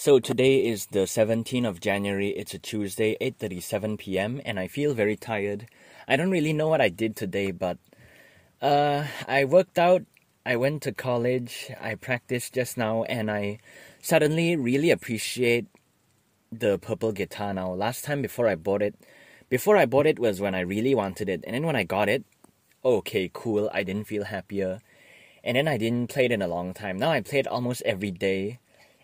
So today is the 17th of January. It's a Tuesday, 8:37 p.m. and I feel very tired. I don't really know what I did today, but uh I worked out, I went to college, I practiced just now and I suddenly really appreciate the purple guitar now. Last time before I bought it, before I bought it was when I really wanted it. And then when I got it, okay, cool, I didn't feel happier. And then I didn't play it in a long time. Now I play it almost every day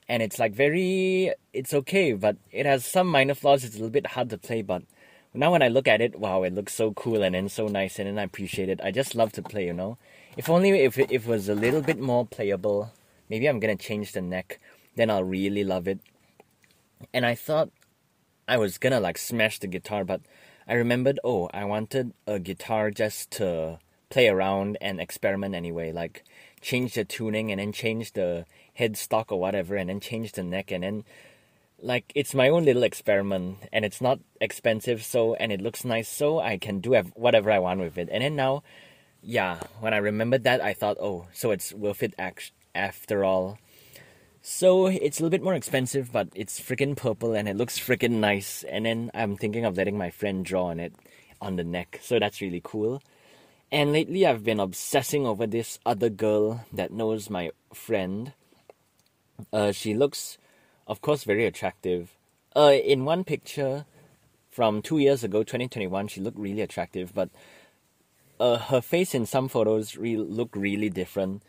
and it's like very it's okay but it has some minor flaws. It's a little bit hard to play but now when i look at it wow it looks so cool and then so nice and then i appreciate it. I just love to play you know? If only if it, if it was a little bit more playable maybe i'm gonna change the neck then i'll really love it. And i thought i was gonna like smash the guitar but i remembered oh i wanted a guitar just to play around and experiment anyway like change the tuning and then change the headstock or whatever and then change the neck and then like it's my own little experiment and it's not expensive so and it looks nice so I can do whatever I want with it. And then now yeah when I remembered that I thought oh so it's worth it after all. So it's a little bit more expensive but it's freaking purple and it looks freaking nice. And then I'm thinking of letting my friend draw on it on the neck so that's really cool. And lately I've been obsessing over this other girl that knows my friend uh, she looks, of course, very attractive. Uh, in one picture from two years ago, 2021, she looked really attractive, but uh, her face in some photos re- look really different.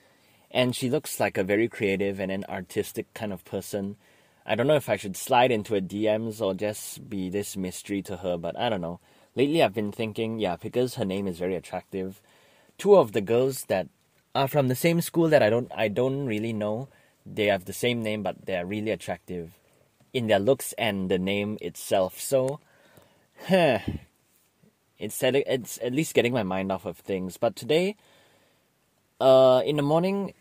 And she looks like a very creative and an artistic kind of person. I don't know if I should slide into her DMs or just be this mystery to her, but I don't know. Lately, I've been thinking, yeah, because her name is very attractive. Two of the girls that are from the same school that I don't, I don't really know they have the same name, but they are really attractive in their looks and the name itself. So, huh, it's at, it's at least getting my mind off of things. But today, uh, in the morning,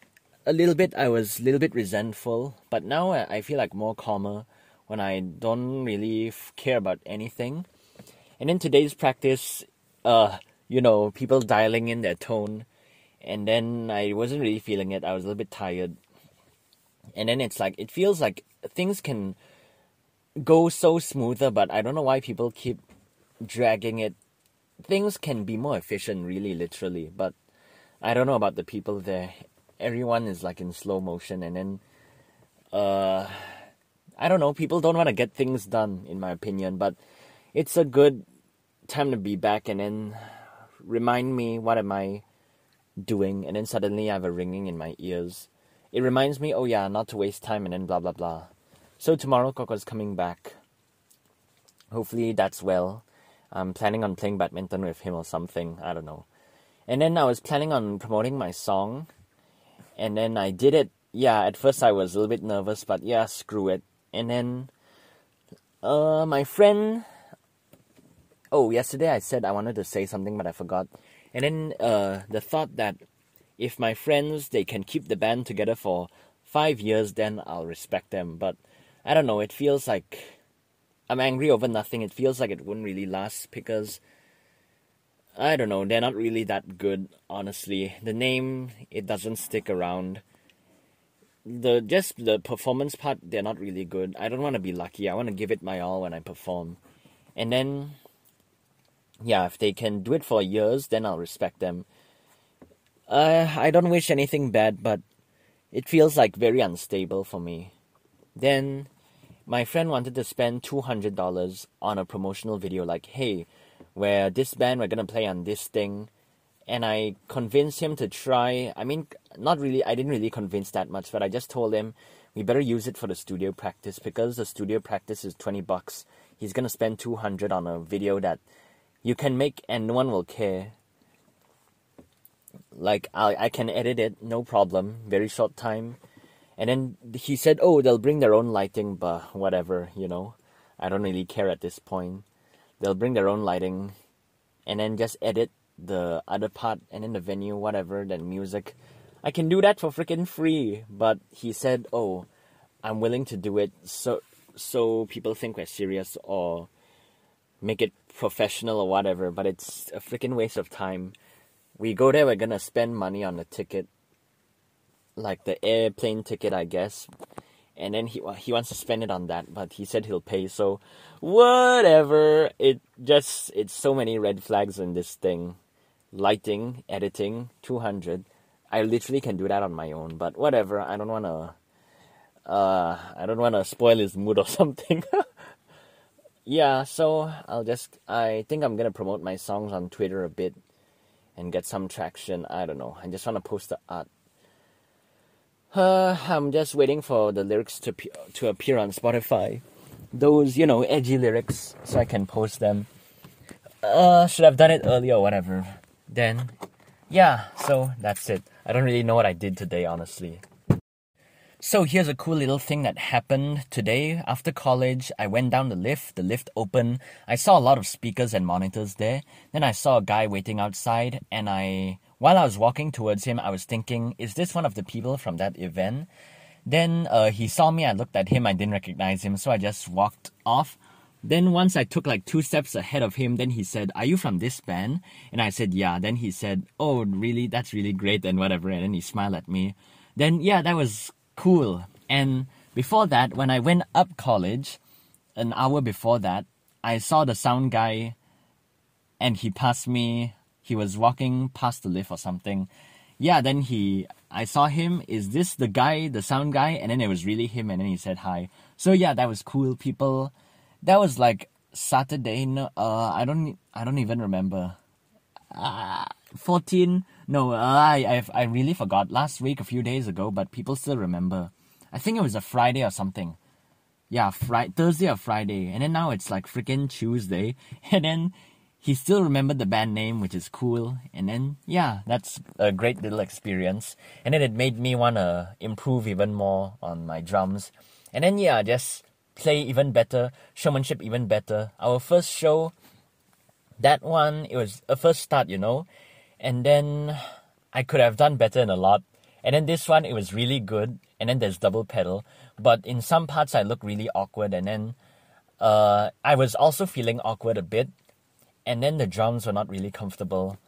a little bit I was a little bit resentful, but now I feel like more calmer when I don't really care about anything. And in today's practice, uh, you know, people dialing in their tone, and then I wasn't really feeling it. I was a little bit tired and then it's like it feels like things can go so smoother but i don't know why people keep dragging it. Things can be more efficient really literally but i don't know about the people there. Everyone is like in slow motion and then uh i don't know people don't want to get things done in my opinion but it's a good time to be back and then remind me what am i doing? And then suddenly i have a ringing in my ears it reminds me, oh yeah, not to waste time and then blah blah blah. So tomorrow Coco's coming back. Hopefully that's well. I'm planning on playing badminton with him or something. I don't know. And then I was planning on promoting my song. And then I did it. Yeah, at first I was a little bit nervous, but yeah, screw it. And then uh my friend Oh, yesterday I said I wanted to say something but I forgot. And then uh the thought that if my friends they can keep the band together for five years, then I'll respect them. But I don't know. It feels like I'm angry over nothing. It feels like it wouldn't really last because I don't know. They're not really that good, honestly. The name it doesn't stick around. The just the performance part, they're not really good. I don't want to be lucky. I want to give it my all when I perform, and then yeah, if they can do it for years, then I'll respect them uh, I don't wish anything bad, but it feels like very unstable for me. Then my friend wanted to spend $200 on a promotional video like, hey, where this band we're to play on this thing. And I convinced him to try. I mean, not really, I didn't really convince that much, but I just told him we better use it for the studio practice because the studio practice is 20 bucks. He's to spend 200 on a video that you can make and no one will care like I I can edit it no problem very short time. And then he said oh they'll bring their own lighting but whatever you know. I don't really care at this point. They'll bring their own lighting and then just edit the other part and then the venue whatever then music. I can do that for freaking free but he said oh I'm willing to do it so so people think we're serious or make it professional or whatever but it's a freaking waste of time we go there, we're gonna spend money on the ticket, like the airplane ticket, I guess. and then he he wants to spend it on that, but he said he'll pay. So whatever. It just it's so many red flags in this thing. Lighting, editing, two hundred. I literally can do that on my own, but whatever. I don't wanna. Uh, I don't wanna spoil his mood or something. yeah, so I'll just. I think I'm gonna promote my songs on Twitter a bit, and get some traction. I don't know. I just wanna post the art uh, I'm just waiting for the lyrics to to appear on Spotify. Those, you know, edgy lyrics, so I can post them. Uh, should have done it earlier or whatever. Then, yeah, so that's it. I don't really know what I did today, honestly. So here's a cool little thing that happened today. After college, I went down the lift. The lift opened. I saw a lot of speakers and monitors there. Then I saw a guy waiting outside, and I while I was walking towards him, I was thinking, is this one of the people from that event? Then uh, he saw me, I looked at him, I didn't recognize him, so I just walked off. Then once I took like two steps ahead of him, then he said, Are you from this band? And I said, Yeah. Then he said, Oh, really? That's really great and whatever. And then he smiled at me. Then, yeah, that was cool. And before that, when I went up college, an hour before that, I saw the sound guy and he passed me he was walking past the lift or something. Yeah, then he, I saw him. Is this the guy, the sound guy? And then it was really him, and then he said hi. So yeah, that was cool. People, that was like Saturday. No, uh, I don't, I don't even remember. Uh, 14 no uh, I, I i really forgot last week a few days ago but people still remember i think it was a friday or something yeah friday thursday or friday and then now it's like freaking tuesday and then he still remembered the band name, which is cool. And then, yeah, that's a great little experience. And then it made me want to improve even more on my drums. And then, yeah, just play even better, showmanship even better. Our first show, that one, it was a first start, you know. And then I could have done better in a lot. And then this one, it was really good. And then there's double pedal. But in some parts, I look really awkward. And then uh, I was also feeling awkward a bit and then the drums were not really comfortable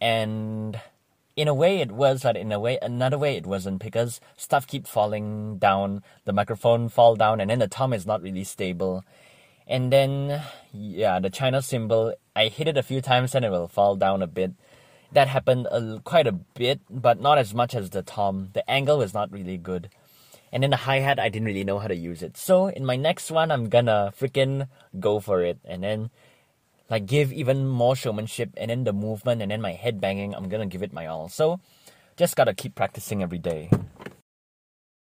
and in a way it was but in a way another way it wasn't because stuff keep falling down the microphone fall down and then the tom is not really stable and then yeah the china cymbal i hit it a few times and it will fall down a bit that happened a, quite a bit but not as much as the tom. The angle was not really good. And then the hi-hat i didn't really know how to use it. So in my next one i'm gonna freaking go for it. And then like give even more showmanship and then the movement and then my head banging i'm gonna give it my all. So just gotta keep practicing every day